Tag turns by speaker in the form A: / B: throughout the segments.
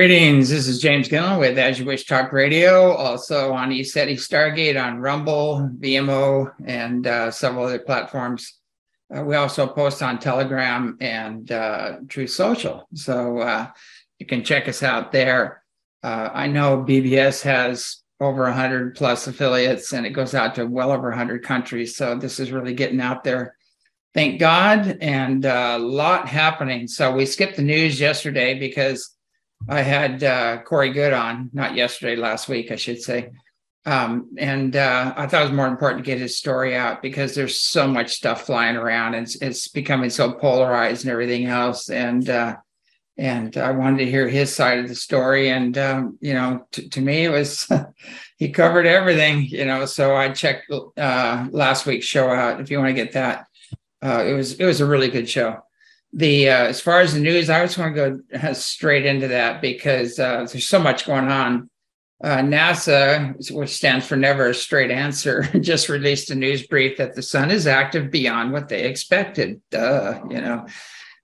A: Greetings. This is James Gilliland with As You Wish Talk Radio, also on ECETI Stargate, on Rumble, Vimeo, and uh, several other platforms. Uh, we also post on Telegram and uh, Truth Social. So uh, you can check us out there. Uh, I know BBS has over 100 plus affiliates and it goes out to well over 100 countries. So this is really getting out there. Thank God. And uh, a lot happening. So we skipped the news yesterday because I had uh, Corey Goode on, not yesterday, last week, I should say. Um, and uh, I thought it was more important to get his story out because there's so much stuff flying around and it's, it's becoming so polarized and everything else. And uh, and I wanted to hear his side of the story. And um, you know, t- to me, it was he covered everything. You know, so I checked uh, last week's show out. If you want to get that, uh, it was it was a really good show the uh, as far as the news, I just want to go straight into that because uh, there's so much going on. Uh, NASA, which stands for Never a Straight Answer, just released a news brief that the sun is active beyond what they expected. Duh, you know.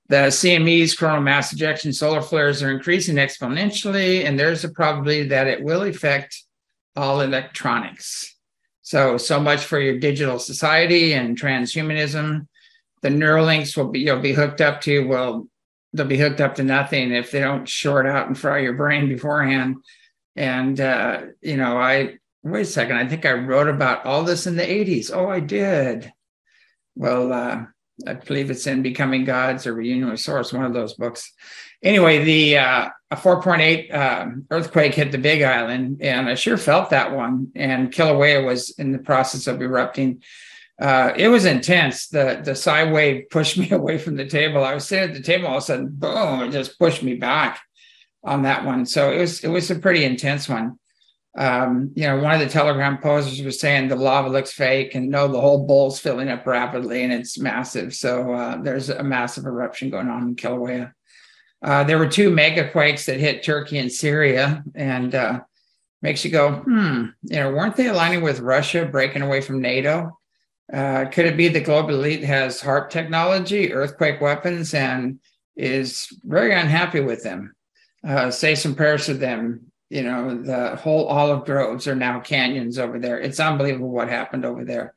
A: The CME's coronal mass ejection solar flares are increasing exponentially, and there's a probability that it will affect all electronics. So, so much for your digital society and transhumanism the Neuralinks will be you'll be hooked up to well they'll be hooked up to nothing if they don't short out and fry your brain beforehand. And uh, you know, I wait a second, I think I wrote about all this in the 80s. Oh, I did. Well, uh, I believe it's in Becoming Gods or Reunion with Source, one of those books. Anyway, the uh, a 4.8 uh, earthquake hit the Big Island, and I sure felt that one. And Kilauea was in the process of erupting uh, it was intense. The the psi wave pushed me away from the table. I was sitting at the table, all of a sudden, boom! It just pushed me back on that one. So it was it was a pretty intense one. Um, you know, one of the Telegram posters was saying the lava looks fake, and no, the whole bowl's filling up rapidly, and it's massive. So uh, there's a massive eruption going on in Kilauea. Uh, there were two mega quakes that hit Turkey and Syria, and uh, makes you go, hmm. You know, weren't they aligning with Russia breaking away from NATO? Uh, could it be the global elite has HAARP technology, earthquake weapons, and is very unhappy with them? Uh, say some prayers to them. You know, the whole olive groves are now canyons over there. It's unbelievable what happened over there.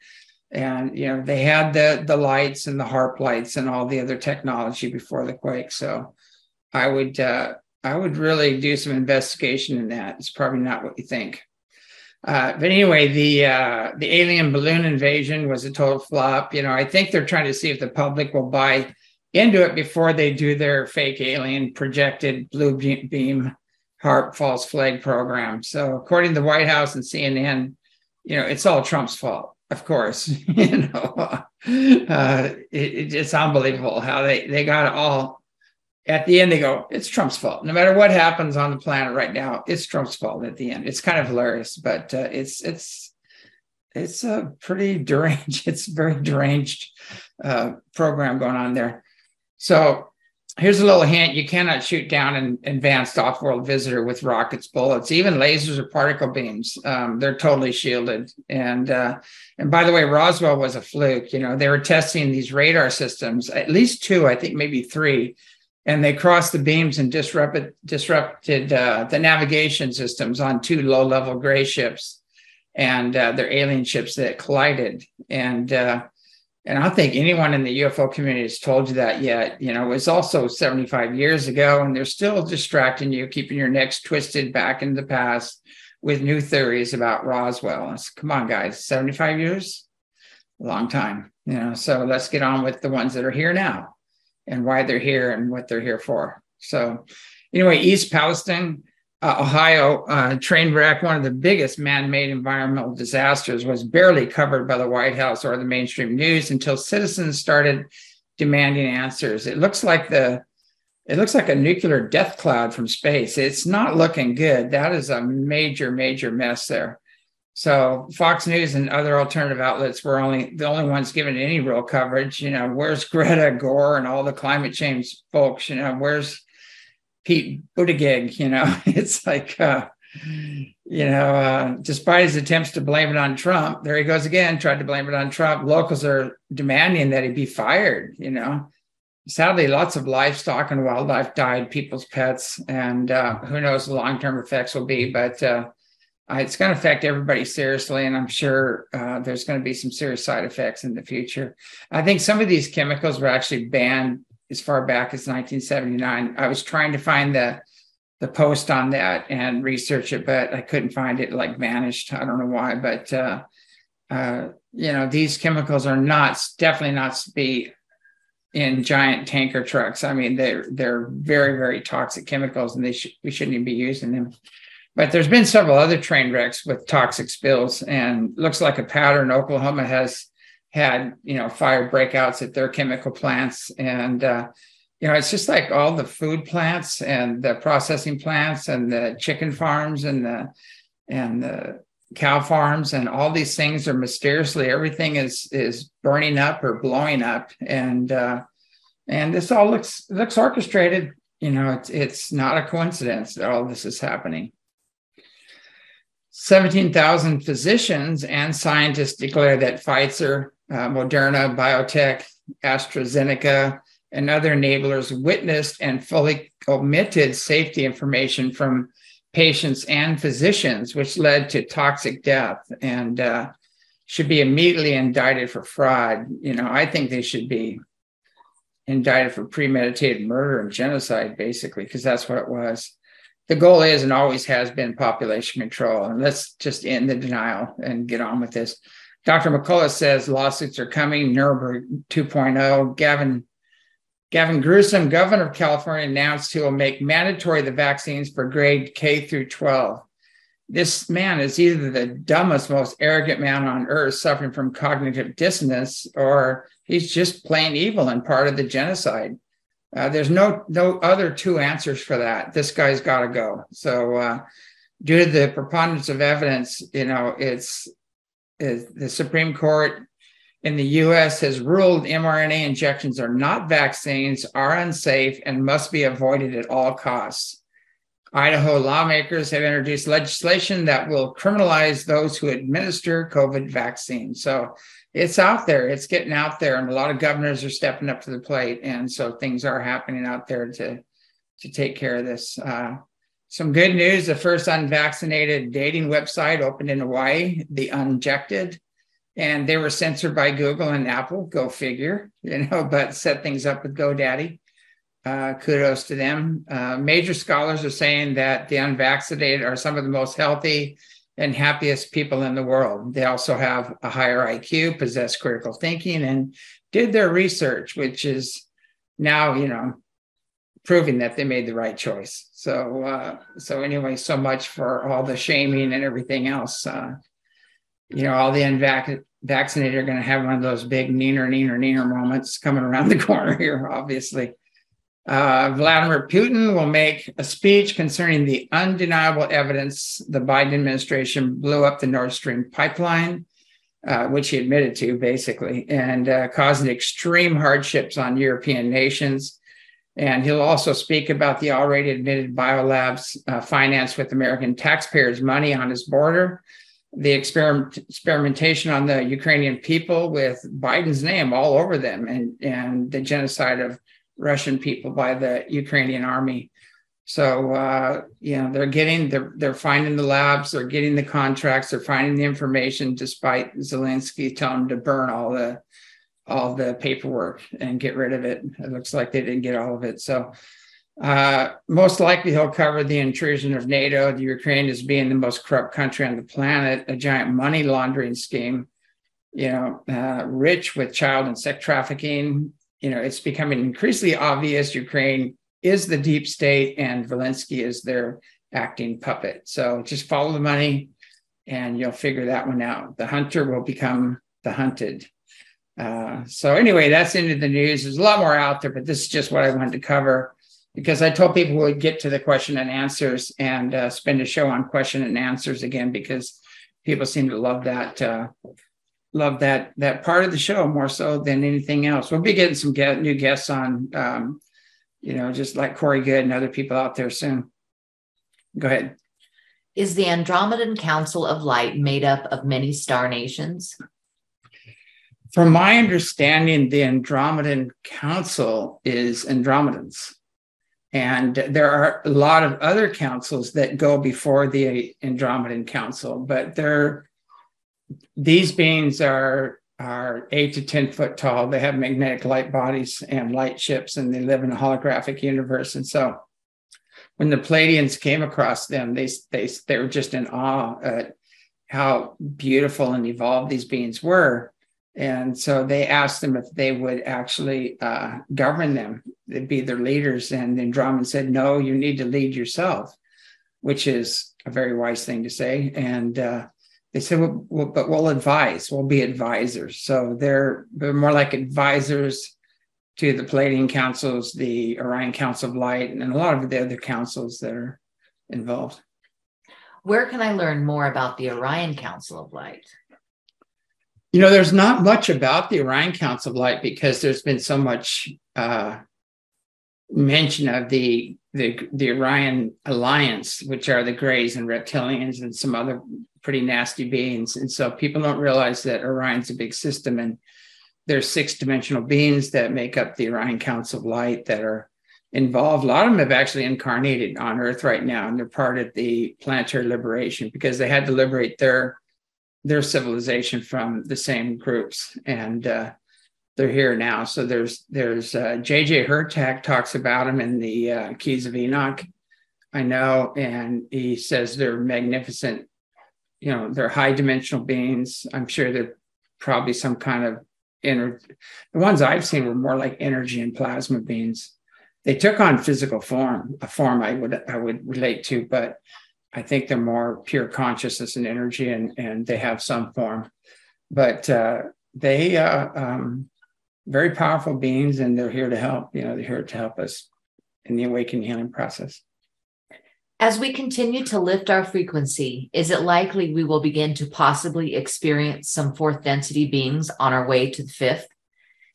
A: And you know, they had the the lights and the HAARP lights and all the other technology before the quake. So I would uh, I would really do some investigation in that. It's probably not what you think. Uh, but anyway, the uh, the alien balloon invasion was a total flop. You know, I think they're trying to see if the public will buy into it before they do their fake alien projected blue beam HAARP false flag program. So, according to the White House and CNN, you know, it's all Trump's fault. Of course, you know, uh, it, it's unbelievable how they they got all at the end they go it's trump's fault. No matter what happens on the planet right now it's trump's fault at the end. It's kind of hilarious but uh, it's it's it's a pretty deranged it's very deranged uh, program going on there. So here's a little hint. You cannot shoot down an advanced off-world visitor with rockets bullets even lasers or particle beams. Um, they're totally shielded. And uh, and by the way roswell was a fluke. You know they were testing these radar systems at least two i think maybe three and they crossed the beams and disrupted disrupted uh, the navigation systems on two low level gray ships and uh, their alien ships that collided and uh, and I don't think anyone in the UFO community has told you that yet. You know, it was also 75 years ago, and they're still distracting you, keeping your necks twisted back in the past with new theories about Roswell. Come on, guys, 75 years, long time. You know, so let's get on with the ones that are here now and why they're here and what they're here for. So, anyway, East Palestine, uh, Ohio uh, train wreck, one of the biggest man made environmental disasters, was barely covered by the White House or the mainstream news until citizens started demanding answers. It looks like the it looks like a nuclear death cloud from space. It's not looking good. That is a major, major mess there. So Fox News and other alternative outlets were only the only ones given any real coverage. You know, where's Greta Gore and all the climate change folks? You know, where's Pete Buttigieg? You know, it's like, uh, you know, uh, despite his attempts to blame it on Trump, there he goes again, tried to blame it on Trump. Locals are demanding that he be fired. You know, sadly, lots of livestock and wildlife died, people's pets, and uh, who knows the long term effects will be. But uh, it's going to affect everybody seriously, and I'm sure uh, there's going to be some serious side effects in the future. I think some of these chemicals were actually banned as far back as 1979. I was trying to find the the post on that and research it, but I couldn't find it. Like vanished. I don't know why, but uh, uh, you know these chemicals are not definitely not to be in giant tanker trucks. I mean, they're they're very very toxic chemicals, and they sh- we shouldn't even be using them. But there's been several other train wrecks with toxic spills, and looks like a pattern. Oklahoma has had you know fire breakouts at their chemical plants, and uh, you know it's just like all the food plants and the processing plants and the chicken farms and the and the cow farms and all these things are mysteriously everything is is burning up or blowing up. And uh and this all looks looks orchestrated. You know it's it's not a coincidence that all this is happening 17,000 physicians and scientists declare that Pfizer, uh, Moderna, BioNTech, AstraZeneca, and other enablers witnessed and fully omitted safety information from patients and physicians, which led to toxic death and uh, should be immediately indicted for fraud. You know, I think they should be indicted for premeditated murder and genocide, basically, because that's what it was. The goal is and always has been population control. And let's just end the denial and get on with this. Dr. McCullough says lawsuits are coming, Nuremberg 2.0. Gavin Gavin Newsom, governor of California, announced he will make mandatory the vaccines for grade K through 12. This man is either the dumbest, most arrogant man on earth suffering from cognitive dissonance, or he's just plain evil and part of the genocide. Uh, there's no no other two answers for that. This guy's got to go. So, uh, due to the preponderance of evidence, you know, it's, it's the Supreme Court in the US has ruled mRNA injections are not vaccines, are unsafe, and must be avoided at all costs. Idaho lawmakers have introduced legislation that will criminalize those who administer COVID vaccines. So it's out there, it's getting out there, and a lot of governors are stepping up to the plate. And so things are happening out there to, to take care of this. Uh, some good news the first unvaccinated dating website opened in Hawaii, The Unjected and they were censored by Google and Apple. Go figure, you know. But set things up with GoDaddy. Uh, kudos to them. Uh, major scholars are saying that the unvaccinated are some of the most healthy and happiest people in the world. They also have a higher IQ, possess critical thinking, and did their research, which is now, you know, proving that they made the right choice. So, uh, so anyway, so much for all the shaming and everything else. Uh, you know, all the unvac- vaccinated are going to have one of those big neener, neener, neener moments coming around the corner here, obviously. Uh, Vladimir Putin will make a speech concerning the undeniable evidence the Biden administration blew up the Nord Stream pipeline, uh, which he admitted to basically, and uh, causing extreme hardships on European nations. And he'll also speak about the already admitted biolabs uh, financed with American taxpayers' money on his border the experiment, experimentation on the Ukrainian people with Biden's name all over them and, and the genocide of Russian people by the Ukrainian army. So uh, you know they're getting they're they're finding the labs, they're getting the contracts, they're finding the information, despite Zelensky telling them to burn all the all the paperwork and get rid of it. It looks like they didn't get all of it. So uh, most likely, he'll cover the intrusion of NATO, the Ukraine as being the most corrupt country on the planet, a giant money laundering scheme, you know, uh, rich with child and sex trafficking. You know, it's becoming increasingly obvious Ukraine is the deep state and Zelensky is their acting puppet. So just follow the money and you'll figure that one out. The hunter will become the hunted. Uh, so, anyway, that's into the news. There's a lot more out there, but this is just what I wanted to cover because I told people we'd get to the question and answers and uh, spend a show on question and answers again because people seem to love that uh, love that that part of the show more so than anything else. We'll be getting some get, new guests on, um, you know, just like Corey Goode and other people out there soon. Go ahead.
B: Is the Andromedan Council of Light made up of many star nations?
A: From my understanding, the Andromedan Council is Andromedans. And there are a lot of other councils that go before the Andromedan Council, but they're these beings are are eight to ten foot tall. They have magnetic light bodies and light ships, and they live in a holographic universe. And so, when the Pleiadians came across them, they they they were just in awe at how beautiful and evolved these beings were. And so they asked them if they would actually uh, govern them, they'd be their leaders. And Andromeda said, No, you need to lead yourself, which is a very wise thing to say. And uh, they said, well, well, but we'll advise, we'll be advisors. So they're, they're more like advisors to the Pleiadian councils, the Orion Council of Light, and a lot of the other councils that are involved.
B: Where can I learn more about the Orion Council of Light?
A: You know, there's not much about the Orion Council of Light because there's been so much uh, mention of the, the the Orion Alliance, which are the Greys and reptilians and some other pretty nasty beings. And so people don't realize that Orion's a big system and there's six dimensional beings that make up the Orion Council of Light that are involved. A lot of them have actually incarnated on Earth right now, and they're part of the planetary liberation because they had to liberate their their civilization from the same groups, and uh, they're here now. So there's there's uh, J.J. Hurtak talks about them in the uh, Keys of Enoch. I know, and he says they're magnificent. You know, they're high dimensional beings. I'm sure they're probably some kind of inner. The ones I've seen were more like energy and plasma beings. They took on physical form, a form I would I would relate to, but I think they're more pure consciousness and energy, and and they have some form, but uh, they uh, um, very powerful beings, and they're here to help. You know, they're here to help us in the awakening healing process.
B: As we continue to lift our frequency, is it likely we will begin to possibly experience some fourth density beings on our way to the fifth?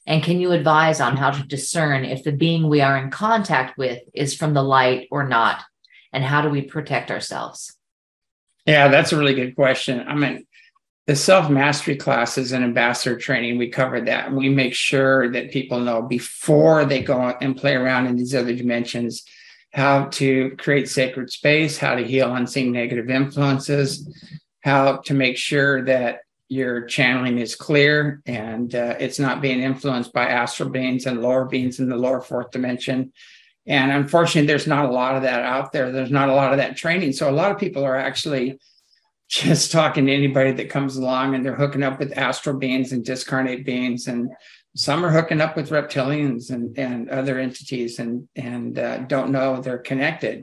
B: And can you advise on how to discern if the being we are in contact with is from the light or not? and how do we protect ourselves?
A: Yeah, that's a really good question. I mean, the self mastery classes and ambassador training, we cover that. We make sure that people know before they go and play around in these other dimensions how to create sacred space, how to heal unseen negative influences, how to make sure that your channeling is clear and uh, it's not being influenced by astral beings and lower beings in the lower fourth dimension and unfortunately, there's not a lot of that out there. There's not a lot of that training. So a lot of people are actually just talking to anybody that comes along and they're hooking up with astral beings and discarnate beings. And some are hooking up with reptilians and, and other entities and, and uh, don't know they're connected.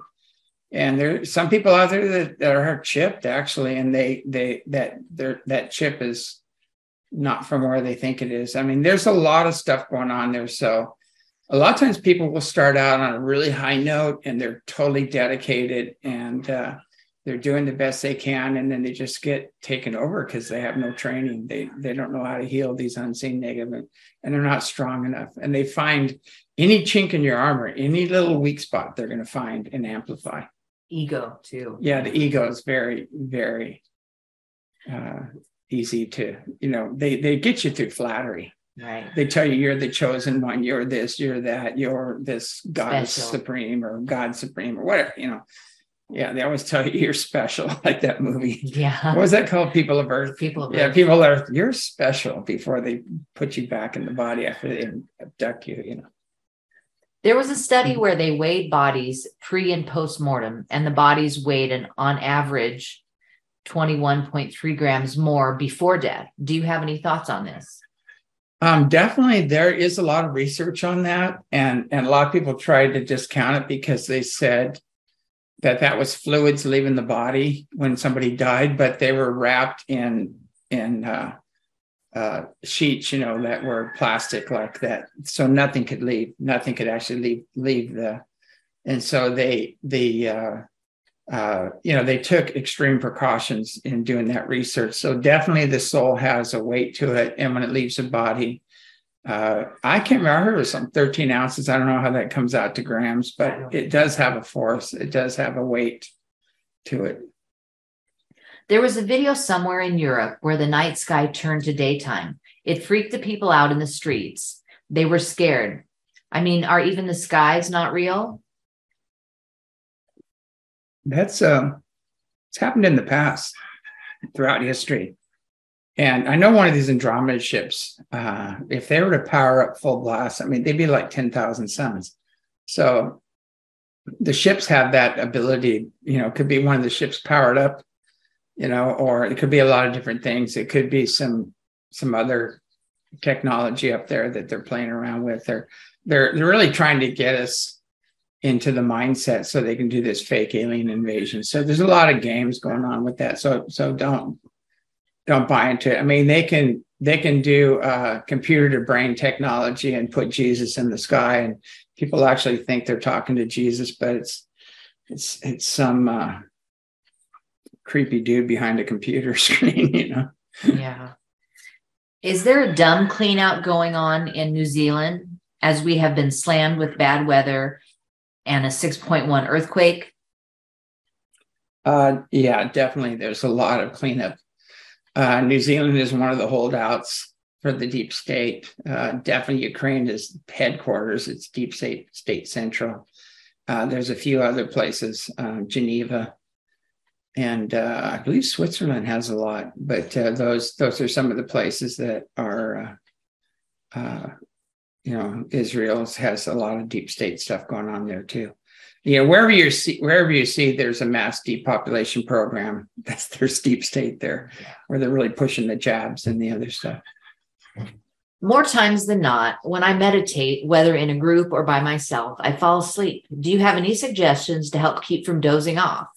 A: And there's some people out there that, that are chipped actually, and they they that their that chip is not from where they think it is. I mean, there's a lot of stuff going on there. So a lot of times people will start out on a really high note and they're totally dedicated and uh, they're doing the best they can and then they just get taken over because they have no training. They they don't know how to heal these unseen negative and, and they're not strong enough. And they find any chink in your armor any little weak spot they're going to find and amplify.
B: Ego too.
A: Yeah the ego is very very uh, easy to you know they they get you through flattery.
B: Right.
A: They tell you you're the chosen one, you're this, you're that, you're this God supreme or God supreme or whatever, you know. Yeah, they always tell you you're special, like that movie.
B: Yeah.
A: What was that called? People of Earth.
B: People of
A: yeah,
B: Earth.
A: People of Earth. You're special before they put you back in the body after they abduct you, you know.
B: There was a study where they weighed bodies pre and post mortem, and the bodies weighed an on average 21.3 grams more before death. Do you have any thoughts on this?
A: Um, definitely, there is a lot of research on that, and and a lot of people tried to discount it because they said that that was fluids leaving the body when somebody died, but they were wrapped in in uh, uh, sheets, you know, that were plastic like that, so nothing could leave. Nothing could actually leave leave the, and so they the uh, uh, you know, they took extreme precautions in doing that research. So definitely the soul has a weight to it. And when it leaves the body, uh, I can't remember, I heard it was some 13 ounces. I don't know how that comes out to grams, but it does have a force. It does have a weight to it.
B: There was a video somewhere in Europe where the night sky turned to daytime It freaked the people out in the streets. They were scared. I mean, are even the skies not real?
A: That's uh, it's happened in the past throughout history. And I know one of these Andromeda ships, uh, if they were to power up full blast, I mean, they'd be like 10,000 suns. So the ships have that ability, you know, could be one of the ships powered up, you know, or it could be a lot of different things. It could be some some other technology up there that they're playing around with. They're they're they're really trying to get us into the mindset so they can do this fake alien invasion. So there's a lot of games going on with that. So so don't don't buy into it. I mean, they can they can do uh, computer to brain technology and put Jesus in the sky, and people actually think they're talking to Jesus, but it's it's it's some uh, creepy dude behind a computer screen, you know.
B: Yeah. Is there a dumb clean out going on in New Zealand as we have been slammed with bad weather and a 6.1 earthquake?
A: Uh, yeah, definitely. There's a lot of cleanup. Uh, New Zealand is one of the holdouts for the deep state. Uh, definitely, Ukraine is headquarters. It's deep state, state central. Uh, there's a few other places, uh, Geneva, and uh, I believe Switzerland has a lot. But uh, those those are some of the places that are, you know, Israel has a lot of deep state stuff going on there too you know wherever you see wherever you see there's a mass depopulation program that's their deep state there where they're really pushing the jabs and the other stuff.
B: More times than not when i meditate whether in a group or by myself i fall asleep. Do you have any suggestions to help keep from dozing off?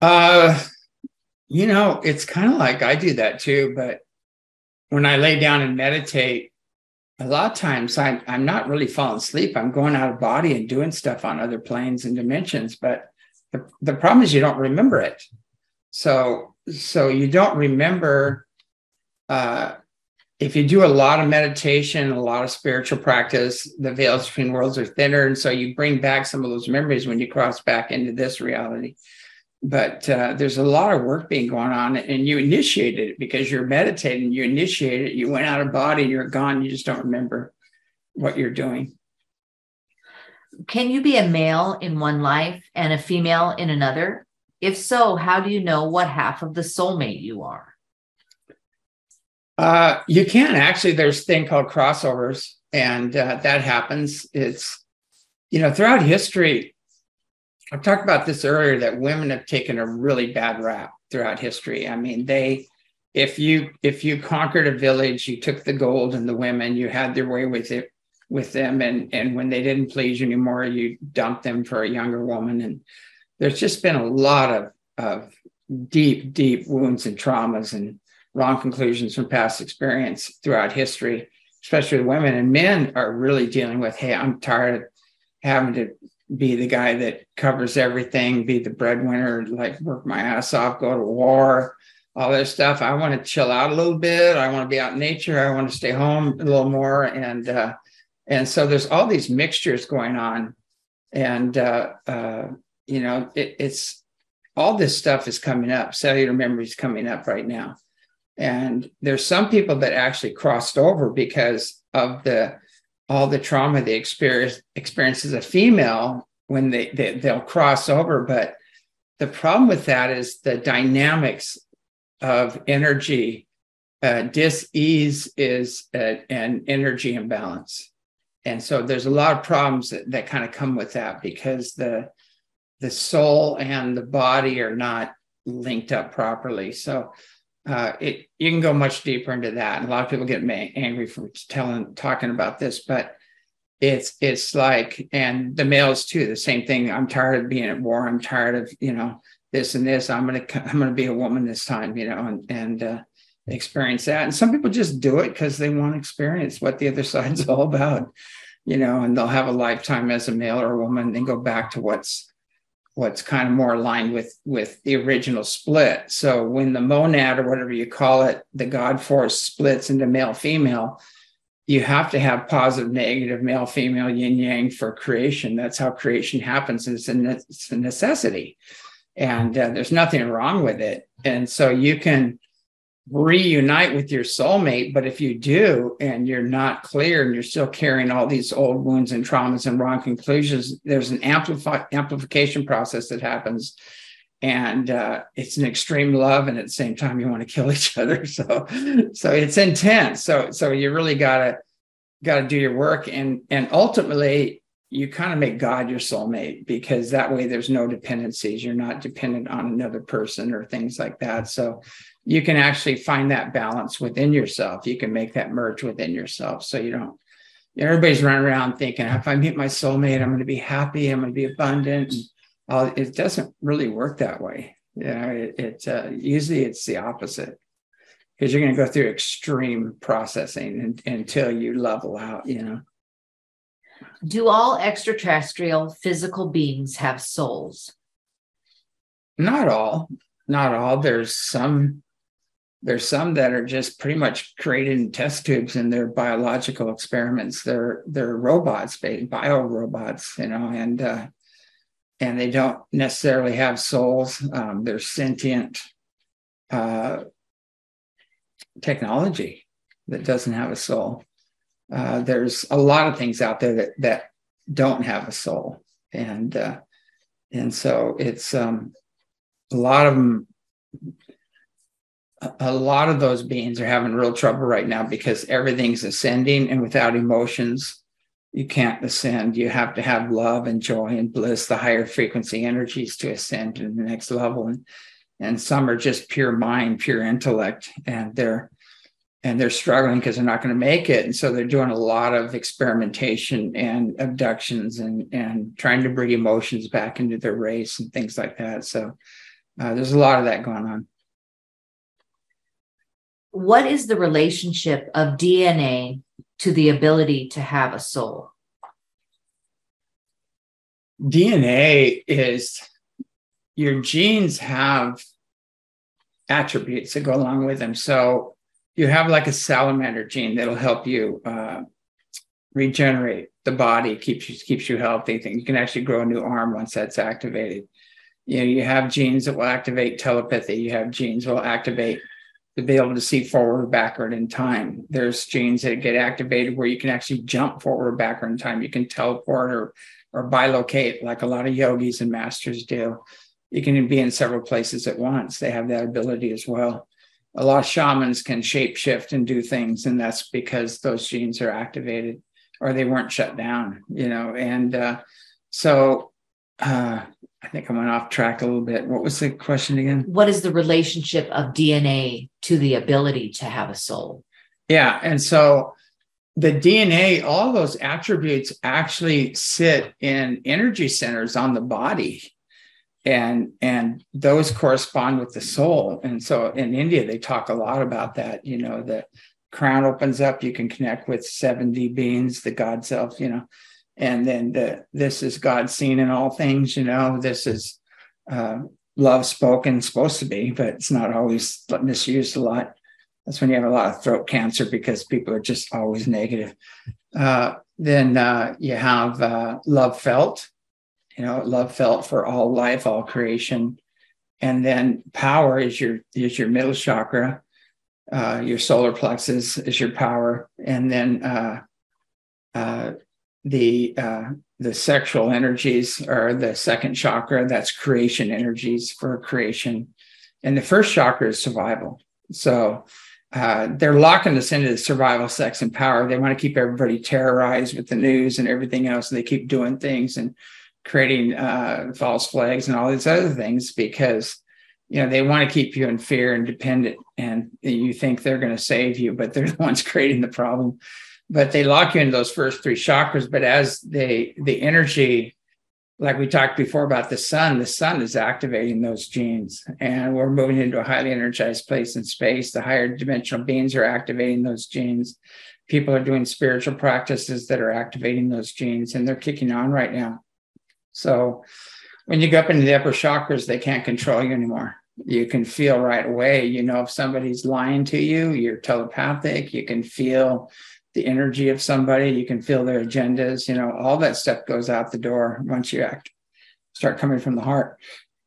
A: Uh you know it's kind of like i do that too but when i lay down and meditate a lot of times I, I'm not really falling asleep. I'm going out of body and doing stuff on other planes and dimensions. But the, the problem is you don't remember it. So so you don't remember uh, if you do a lot of meditation, a lot of spiritual practice, the veils between worlds are thinner. And so you bring back some of those memories when you cross back into this reality but uh, there's a lot of work being going on and you initiated it because you're meditating you initiated it you went out of body and you're gone you just don't remember what you're doing.
B: Can you be a male in one life and a female in another? If so how do you know what half of the soulmate you are?
A: Uh, you can actually there's a thing called crossovers and uh, that happens. It's you know throughout history I've talked about this earlier that women have taken a really bad rap throughout history. I mean, they if you if you conquered a village, you took the gold and the women, you had their way with it with them, and and when they didn't please you anymore, you dumped them for a younger woman. And there's just been a lot of of deep, deep wounds and traumas and wrong conclusions from past experience throughout history, especially with women and men are really dealing with, hey, I'm tired of having to be the guy that covers everything, be the breadwinner, like work my ass off, go to war, all this stuff. I want to chill out a little bit. I want to be out in nature. I want to stay home a little more. And uh, and so there's all these mixtures going on. And uh, uh, you know, it, it's all this stuff is coming up. Cellular memory is coming up right now. And there's some people that actually crossed over because of the all the trauma they experience experience as a female when they, they they'll cross over. But the problem with that is the dynamics of energy uh, dis-ease is a, an energy imbalance. And so there's a lot of problems that, that kind of come with that because the the soul and the body are not linked up properly. So uh, it you can go much deeper into that. And a lot of people get angry from telling talking about this, but it's it's like and the males too the same thing. I'm tired of being at war. I'm tired of you know this and this. I'm gonna i'm gonna be a woman this time you know and and uh, experience that. And some people just do it because they want to experience what the other side's all about you know and they'll have a lifetime as a male or a woman and go back to what's what's kind of more aligned with with the original split. So when the monad or whatever you call it, the God force splits into male female, you have to have positive, negative, male, female, yin yang for creation. That's how creation happens. It's a, it's a necessity, and uh, there's nothing wrong with it. And so you can reunite with your soulmate. But if you do and you're not clear and you're still carrying all these old wounds and traumas and wrong conclusions, there's an amplification process that happens. And uh, it's an extreme love, and at the same time, you want to kill each other. So, so it's intense. So, so you really gotta gotta do your work, and and ultimately, you kind of make God your soulmate because that way there's no dependencies. You're not dependent on another person or things like that. So you can actually find that balance within yourself. You can make that merge within yourself. So you don't, everybody's running around thinking, if I meet my soulmate, I'm going to be happy, I'm going to be abundant. Uh, it doesn't really work that way. You know, it, it uh, usually it's the opposite because you're going to go through extreme processing and, until you level out, you know.
B: Do all extraterrestrial physical beings have souls?
A: Not all. Not all. There's some there's some that are just pretty much created in test tubes and they're biological experiments. They're they're robots, bio robots, you know, and uh, and they don't necessarily have souls. Um, they're sentient uh, technology that doesn't have a soul. Uh, there's a lot of things out there that that don't have a soul, and uh, and so it's um, a lot of them a lot of those beings are having real trouble right now because everything's ascending and without emotions you can't ascend. You have to have love and joy and bliss the higher frequency energies to ascend to the next level. And and some are just pure mind pure intellect and they're and they're struggling because they're not going to make it. And so they're doing a lot of experimentation and abductions and and trying to bring emotions back into their race and things like that. So uh, there's a lot of that going on
B: what is the relationship of DNA to the ability to have a soul?
A: DNA is your genes have attributes that go along with them. So you have like a salamander gene that'll help you uh, regenerate the body, keeps you keeps you healthy. Thing you can actually grow a new arm once that's activated. You know, you have genes that will activate telepathy. You have genes will activate to be able to see forward or backward in time. There's genes that get activated where you can actually jump forward or backward in time. You can teleport or or bilocate like a lot of yogis and masters do. You can be in several places at once. They have that ability as well. A lot of shamans can shapeshift and do things, and that's because those genes are activated or they weren't shut down, you know. And uh, so uh, I think I went off track a little bit. What was the question again?
B: What is the relationship of DNA to the ability to have a soul?
A: Yeah. And so the DNA, all those attributes actually sit in energy centers on the body. And and those correspond with the soul. And so in India, they talk a lot about that, you know, the crown opens up, you can connect with 70 beings, the God self, you know and then the, this is God seen in all things. You know, this is uh, love spoken, supposed to be, but it's not always misused a lot. That's when you have a lot of throat cancer because people are just always negative. Uh, then uh, you have uh, love felt, you know, love felt for all life, all creation, and then power is your is your middle chakra. Uh, your solar plexus is your power, and then uh, the uh, the sexual energies are the second chakra. That's creation energies for creation. And the first chakra is survival. So uh, they're locking us into the survival sex and power. They want to keep everybody terrorized with the news and everything else. And they keep doing things and creating uh, false flags and all these other things because you know they want to keep you in fear and dependent. And you think they're going to save you but they're the ones creating the problem but they lock you into those first three chakras. But as they the energy, like we talked before about the sun, the sun is activating those genes, and we're moving into a highly energized place in space. The higher dimensional beings are activating those genes. People are doing spiritual practices that are activating those genes, and they're kicking on right now. So when you go up into the upper chakras, they can't control you anymore. You can feel right away, you know, if somebody's lying to you, you're telepathic, you can feel the energy of somebody you can feel their agendas you know all that stuff goes out the door once you act start coming from the heart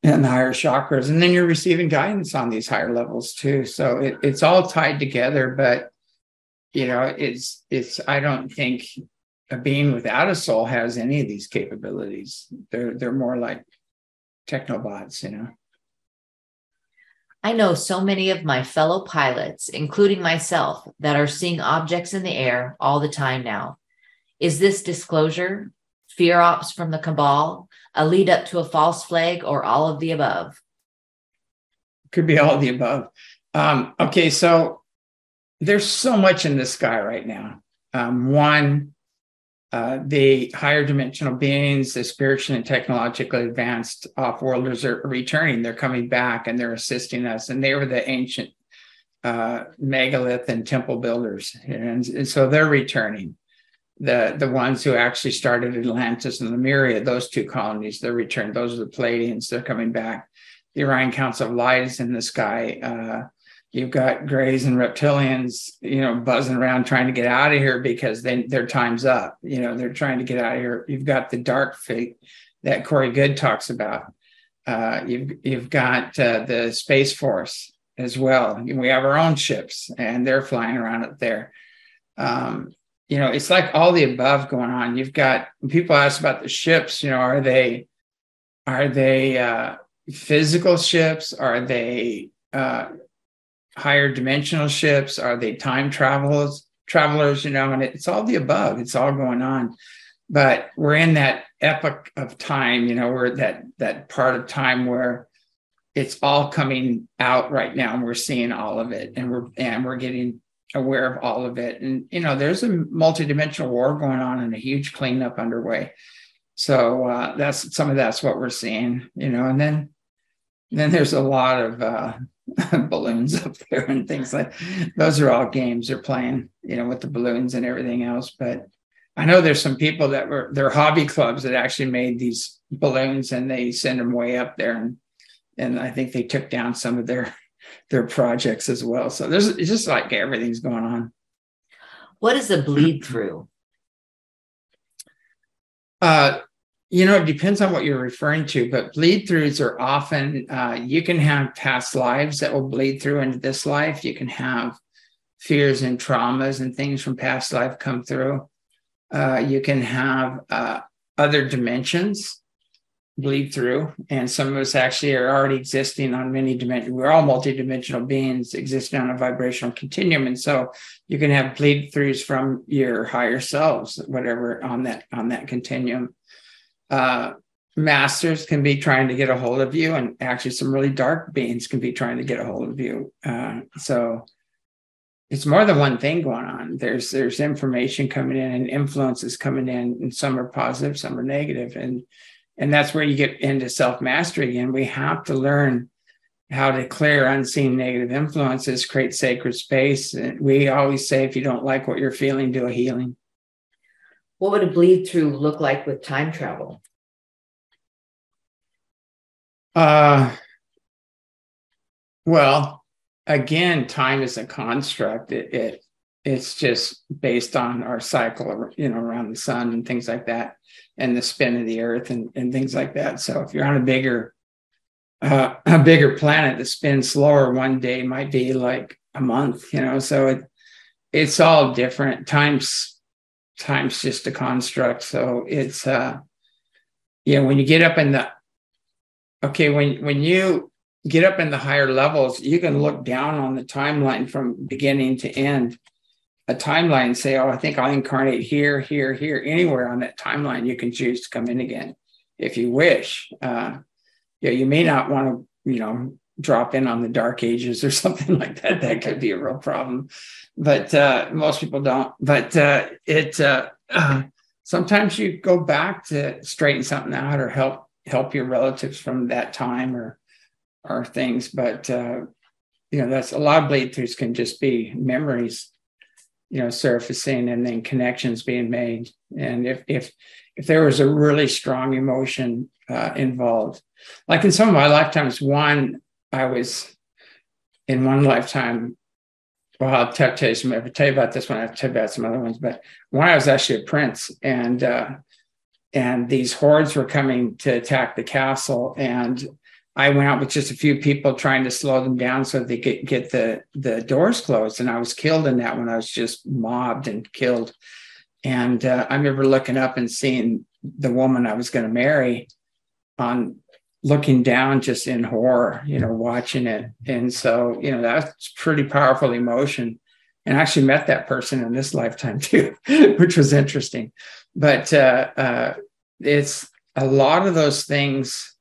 A: and the higher chakras. And then you're receiving guidance on these higher levels too. So it, it's all tied together, but you know, it's it's I don't think a being without a soul has any of these capabilities. They're they're more like technobots, you know.
B: I know so many of my fellow pilots, including myself, that are seeing objects in the air all the time now. Is this disclosure, fear ops from the cabal, a lead up to a false flag, or all of the above?
A: Could be all of the above. Um, okay, so there's so much in the sky right now. Um, one, uh, the higher dimensional beings, the spiritually and technologically advanced off-worlders are returning. They're coming back and they're assisting us. And they were the ancient uh, megalith and temple builders, and, and, so they're returning. The the ones who actually started Atlantis and Lemuria, those two colonies, they're returned. Those are the Pleiadians. They're coming back. The Orion Council of Light is in the sky. Uh, you've got grays and reptilians, you know, buzzing around trying to get out of here because they, their time's up. You know, they're trying to get out of here. You've got the dark fleet that Corey Goode talks about. Uh, you've you've got uh, the space force as well. We have our own ships, and they're flying around up there. Um, you know, it's like all the above going on. You've got people ask about the ships. You know, are they are they uh, physical ships? Are they uh, higher dimensional ships? Are they time travelers? Travelers, you know, and it's all the above. It's all going on, but we're in that epoch of time. You know, we're that that part of time where it's all coming out right now, and we're seeing all of it, and we're and we're getting aware of all of it. And you know, there's a multidimensional war going on and a huge cleanup underway. So uh, that's some of that's what we're seeing. You know, and then then there's a lot of uh, balloons up there and things like those are all games they're playing, you know, with the balloons and everything else. But I know there's some people that were they're hobby clubs that actually made these balloons and they send them way up there and and I think they took down some of their their projects as well. So there's it's just like everything's going on.
B: What is a bleed through?
A: Uh you know, it depends on what you're referring to, but bleed throughs are often, uh, you can have past lives that will bleed through into this life. You can have fears and traumas and things from past life come through. Uh, you can have uh, other dimensions bleed through. And some of us actually are already existing on many dimensions. We're all multidimensional beings existing on a vibrational continuum. And so you can have bleed throughs from your higher selves, whatever on that on that continuum uh, masters can be trying to get a hold of you, and actually some really dark beings can be trying to get a hold of you. Uh, so it's more than one thing going on. There's there's information coming in and influences coming in, and some are positive, some are negative, and and that's where you get into self mastery. And we have to learn how to clear unseen negative influences, create sacred space. And we always say, if you don't like what you're feeling, do a healing.
B: What would a bleed through look like with time travel?
A: Uh, well, again, time is a construct. It, it it's just based on our cycle, you know, around the sun and things like that, and the spin of the Earth and, and things like that. So if you're on a bigger uh, a bigger planet that spins slower, one day might be like a month, you know. So it it's all different. Time's time's just a construct. So it's uh know, when you get up in the okay, when when you get up in the higher levels, you can look down on the timeline from beginning to end. A timeline say, oh, I think I'll incarnate here, here, here, anywhere on that timeline. You can choose to come in again if you wish. Uh, yeah, you may not want to, you know, drop in on the dark ages or something like that. That could be a real problem but uh, most people don't. But uh, it uh, sometimes you go back to straighten something out or help help your relatives from that time or or things. But uh, you know, that's a lot of bleed throughs can just be memories, you know, surfacing and then connections being made. And if if if there was a really strong emotion uh, involved, like in some of my lifetimes, one I was in one lifetime well, I'll tell, tell you some. I tell you about this one, I'll tell you about some other ones. But when I was actually a prince, and uh, and these hordes were coming to attack the castle, and I went out with just a few people trying to slow them down so they could get the the doors closed, and I was killed in that when I was just mobbed and killed. And uh, I remember looking up and seeing the woman I was going to marry on looking down just in horror, you know, watching it. And so, you know, that's pretty powerful emotion. And I actually met that person in this lifetime too, which was interesting. But uh, uh, it's a lot of those things.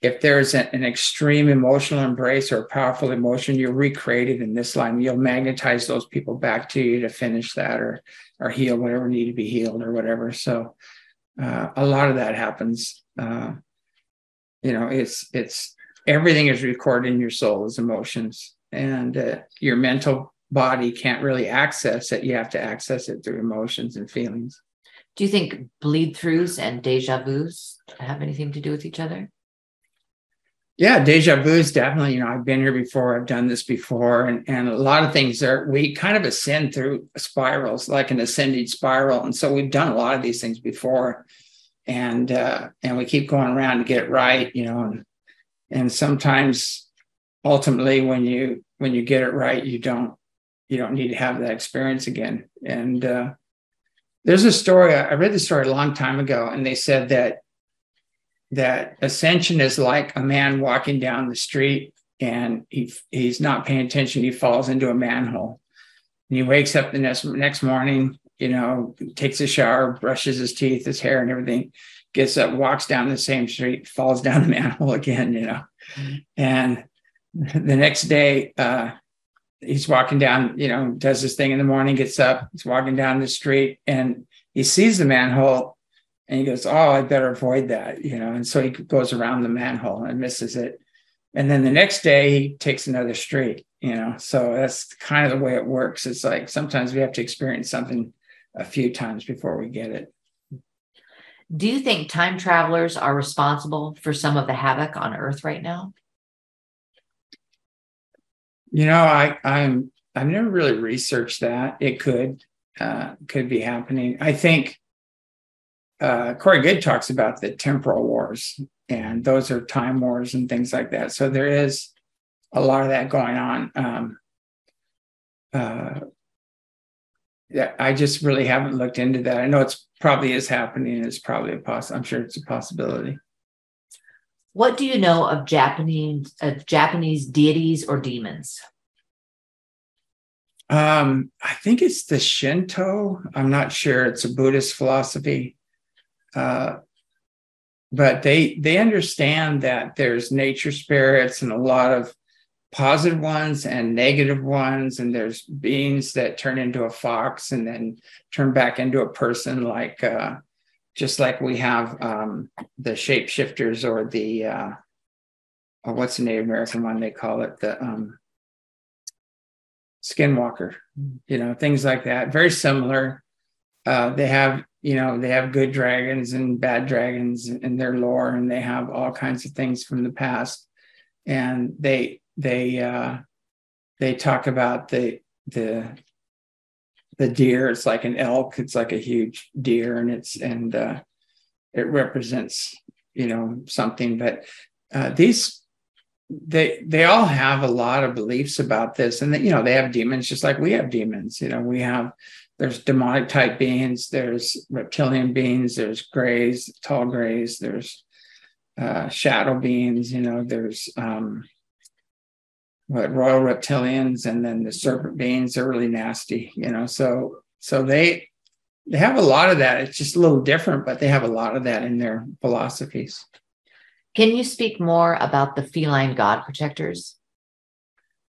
A: If there's an, extreme emotional embrace or powerful emotion, you're recreated in this line. You'll magnetize those people back to you to finish that or or heal whatever need to be healed or whatever. So uh, a lot of that happens. Uh, you know, it's it's everything is recorded in your soul as emotions, and uh, your mental body can't really access it. You have to access it through emotions and feelings.
B: Do you think bleed throughs and deja vus have anything to do with each other?
A: Yeah, deja vu is definitely, you know, I've been here before, I've done this before, and, and a lot of things are, we kind of ascend through spirals, like an ascending spiral. And so we've done a lot of these things before. And uh, and we keep going around to get it right, you know, and and sometimes ultimately when you when you get it right, you don't you don't need to have that experience again. And uh, there's a story I read the story a long time ago, and they said that that ascension is like a man walking down the street and he he's not paying attention. He falls into a manhole, and he wakes up the next next morning. You know, takes a shower, brushes his teeth, his hair, and everything. Gets up, walks down the same street, falls down the manhole again. You know, and the next day, uh, he's walking down, you know, does his thing in the morning, gets up, he's walking down the street and he sees the manhole and he goes, Oh, I better avoid that, you know. And so he goes around the manhole and misses it. And then the next day he takes another street, you know. So that's kind of the way it works. It's like sometimes we have to experience something a few times before we get it.
B: Do you think time travelers are responsible for some of the havoc on Earth right now?
A: You know, I I'm I've never really researched that. It could uh, could be happening. I think uh, Corey Goode talks about the temporal wars, and those are time wars and things like that. So there is a lot of that going on. Um, uh, yeah, I just really haven't looked into that. I know it's probably is happening. It's probably a poss. I'm sure it's a possibility.
B: What do you know of Japanese of Japanese deities or demons?
A: Um, I think it's the Shinto. I'm not sure. It's a Buddhist philosophy, uh, but they they understand that there's nature spirits and a lot of positive ones and negative ones, and there's beings that turn into a fox and then turn back into a person, like uh, just like we have um, the shapeshifters or the uh, or what's the Native American one they call it the um, skinwalker, you know things like that. Very similar. Uh, they have you know they have good dragons and bad dragons in their lore, and they have all kinds of things from the past, and they they uh, they talk about the the the deer. It's like an elk. It's like a huge deer, and it's and uh, it represents you know something. But uh, these they they all have a lot of beliefs about this, and that you know they have demons just like we have demons. You know we have there's demonic type beings, there's reptilian beings, there's grays, tall grays, there's uh, shadow beings. You know there's um, what royal reptilians and then the serpent beings are really nasty you know so so they they have a lot of that it's just a little different but they have a lot of that in their philosophies
B: can you speak more about the feline god protectors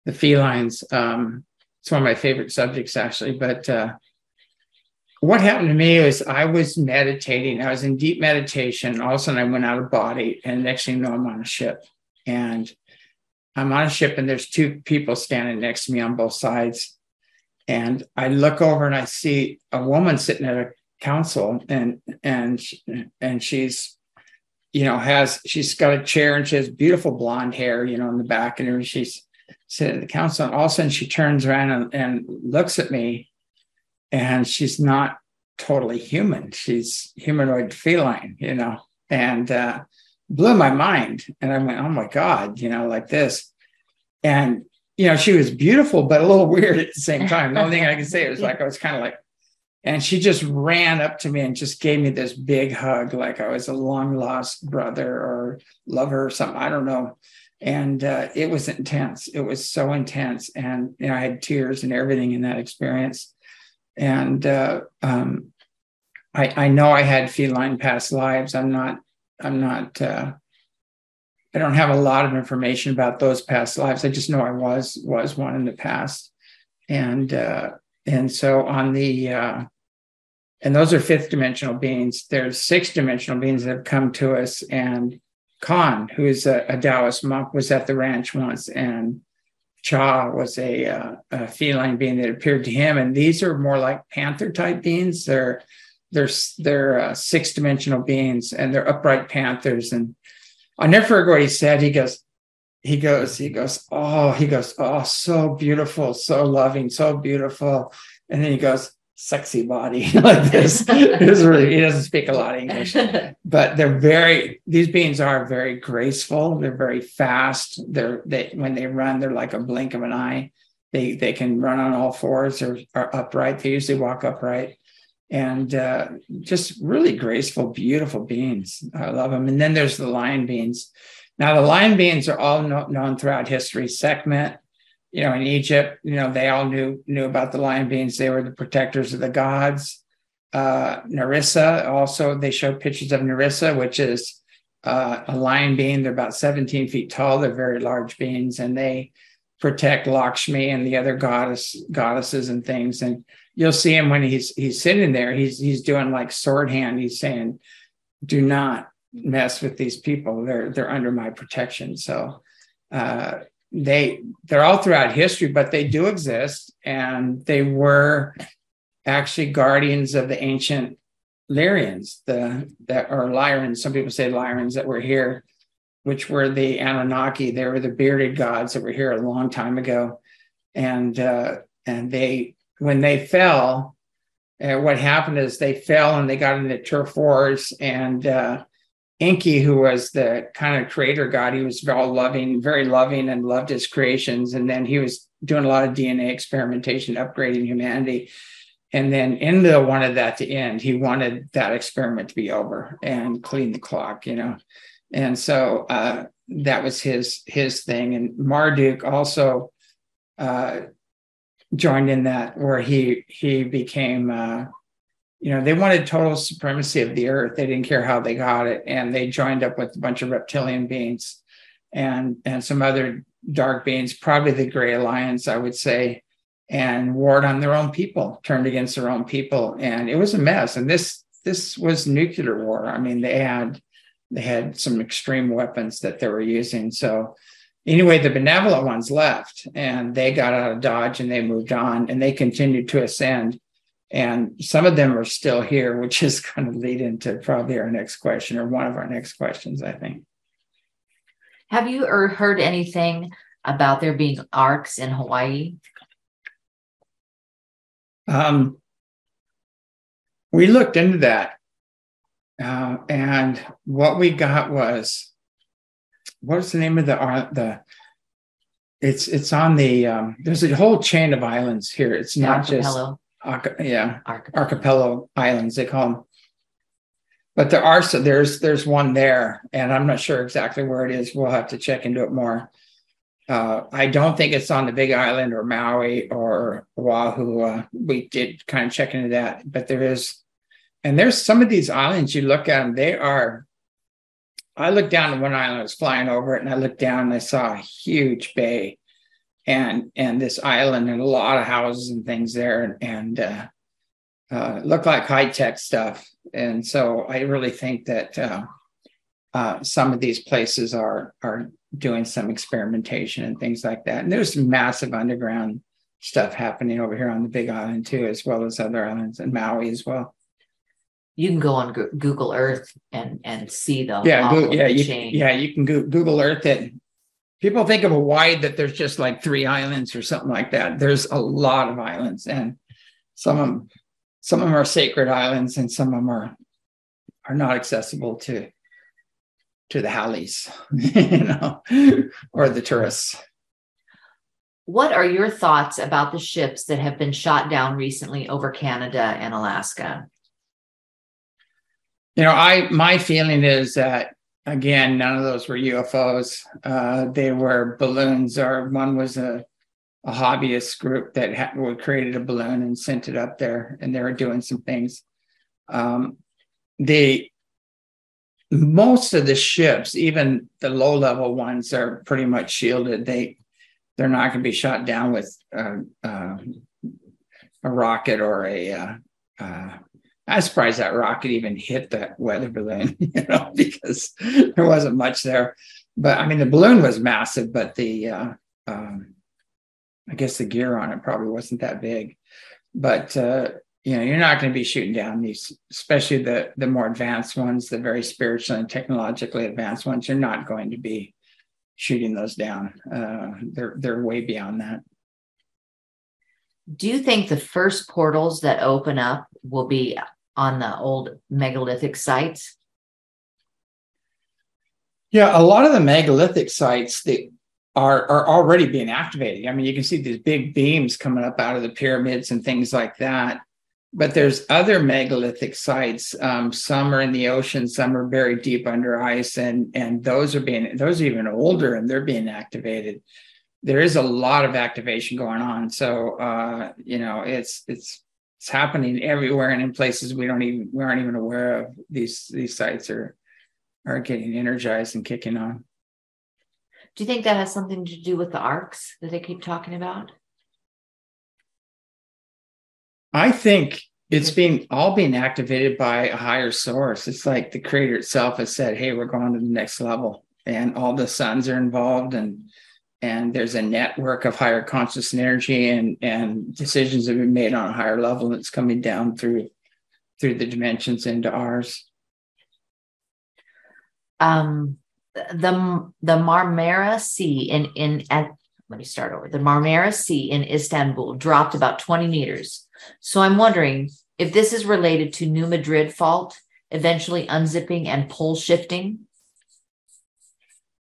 A: the felines um it's one of my favorite subjects actually but uh what happened to me is I was meditating. I was in deep meditation. All of a sudden, I went out of body, and next thing you know, I'm on a ship. And I'm on a ship and there's two people standing next to me on both sides. And I look over and I see a woman sitting at a council and and and she's you know has she's got a chair and she has beautiful blonde hair you know in the back and she's sitting at the council and all of a sudden she turns around and, and looks at me and she's not totally human she's humanoid feline you know and uh blew my mind. And I went, oh my God, you know, like this. And, you know, she was beautiful, but a little weird at the same time. The only thing I can say was like, I was kind of like, and she just ran up to me and just gave me this big hug, like I was a long lost brother or lover or something. I don't know. And uh, it was intense. It was so intense. And, you know, I had tears and everything in that experience. And uh, um, I, I know I had feline past lives. I'm not, I'm not, uh, I don't have a lot of information about those past lives. I just know I was, was one in the past. And, uh, and so on the, uh, and those are fifth dimensional beings. There's six dimensional beings that have come to us. And Khan, who is a, a Taoist monk, was at the ranch once, and Cha was a, uh, a, feline being that appeared to him. And these are more like panther type beings. They're they're they're uh, six dimensional beings, and they're upright panthers. And I never forget what he said. He goes, he goes, he goes, oh, he goes, oh, so beautiful, so loving, so beautiful. And then he goes, sexy body like this. really, he doesn't speak a lot of English, but they're very, these beings are very graceful. They're very fast. They're, they, when they run, they're like a blink of an eye. They, they can run on all fours or are upright. They usually walk upright and uh, just really graceful, beautiful beings. I love them. And then there's the lion beings. Now, the lion beings are all no, known throughout history. Sekhmet, you know, in Egypt, you know, they all knew knew about the lion beings. They were the protectors of the gods. Uh, Narissa, also, they show pictures of Narissa, which is uh, a lion being. They're about 17 feet tall. They're very large beings, and they protect Lakshmi and the other goddess goddesses and things. And you'll see him when he's he's sitting there. He's he's doing like sword hand. He's saying, "Do not mess with these people. They're they're under my protection." So. Uh, they they're all throughout history, but they do exist, and they were actually guardians of the ancient Lyrians, the that or Lyrans. Some people say lyrians that were here, which were the Anunnaki. They were the bearded gods that were here a long time ago, and uh, and they when they fell, uh, what happened is they fell and they got into turf wars and. Uh, Enki, who was the kind of creator god, he was very loving, very loving, and loved his creations. And then he was doing a lot of DNA experimentation, upgrading humanity. And then Enlil wanted that to end. He wanted that experiment to be over and clean the clock, you know. And so uh, that was his his thing. And Marduk also uh, joined in that, where he he became uh, you know, they wanted total supremacy of the earth. They didn't care how they got it. And they joined up with a bunch of reptilian beings and, and some other dark beings, probably the Gray Alliance, I would say, and warred on their own people, turned against their own people. And it was a mess. And this, this was nuclear war. I mean, they had, they had some extreme weapons that they were using. So anyway, the benevolent ones left and they got out of Dodge and they moved on and they continued to ascend and some of them are still here, which is going to lead into probably our next question or one of our next questions, I think.
B: Have you heard anything about there being arcs in Hawaii?
A: Um, we looked into that, uh, and what we got was what's the name of the uh, the it's it's on the um, there's a whole chain of islands here. It's not just yeah, archipelago. archipelago islands they call them. But there are so there's there's one there, and I'm not sure exactly where it is. We'll have to check into it more. Uh, I don't think it's on the Big Island or Maui or Oahu. Uh, we did kind of check into that, but there is, and there's some of these islands you look at them. They are. I looked down at one island. I was flying over it, and I looked down and I saw a huge bay, and and this island and a lot of houses and things there and, uh, uh, look like high tech stuff. And so I really think that uh, uh, some of these places are are doing some experimentation and things like that. And there's massive underground stuff happening over here on the Big Island too, as well as other islands and Maui as well.
B: You can go on Google Earth and and see the
A: yeah go, yeah you, yeah you can go, Google Earth it people think of Hawaii that there's just like three islands or something like that. There's a lot of islands, and some of them, some of them are sacred islands, and some of them are are not accessible to to the haoles, you know, or the tourists.
B: What are your thoughts about the ships that have been shot down recently over Canada and Alaska?
A: You know, I my feeling is that again, none of those were UFOs. Uh, they were balloons, or one was a a hobbyist group that had, created a balloon and sent it up there, and they were doing some things. Um, the most of the ships, even the low level ones, are pretty much shielded. They they're not going to be shot down with uh, uh, a rocket or a. Uh, I'm surprised that rocket even hit that weather balloon, you know, because there wasn't much there. But I mean, the balloon was massive, but the uh, um, I guess the gear on it probably wasn't that big. But uh, you know you're not going to be shooting down these especially the the more advanced ones the very spiritual and technologically advanced ones you're not going to be shooting those down uh, they're they're way beyond that
B: do you think the first portals that open up will be on the old megalithic sites
A: yeah a lot of the megalithic sites that are are already being activated i mean you can see these big beams coming up out of the pyramids and things like that but there's other megalithic sites. Um, some are in the ocean, some are buried deep under ice, and and those are being those are even older and they're being activated. There is a lot of activation going on. So uh, you know, it's it's it's happening everywhere and in places we don't even we aren't even aware of. These these sites are are getting energized and kicking on.
B: Do you think that has something to do with the arcs that they keep talking about?
A: I think it's being all being activated by a higher source. It's like the creator itself has said, "Hey, we're going to the next level," and all the suns are involved, and and there's a network of higher conscious energy, and and decisions have been made on a higher level that's coming down through through the dimensions into ours.
B: Um, the the Marmara Sea in in at let me start over. The Marmara Sea in Istanbul dropped about 20 meters. So I'm wondering if this is related to New Madrid fault, eventually unzipping and pole shifting.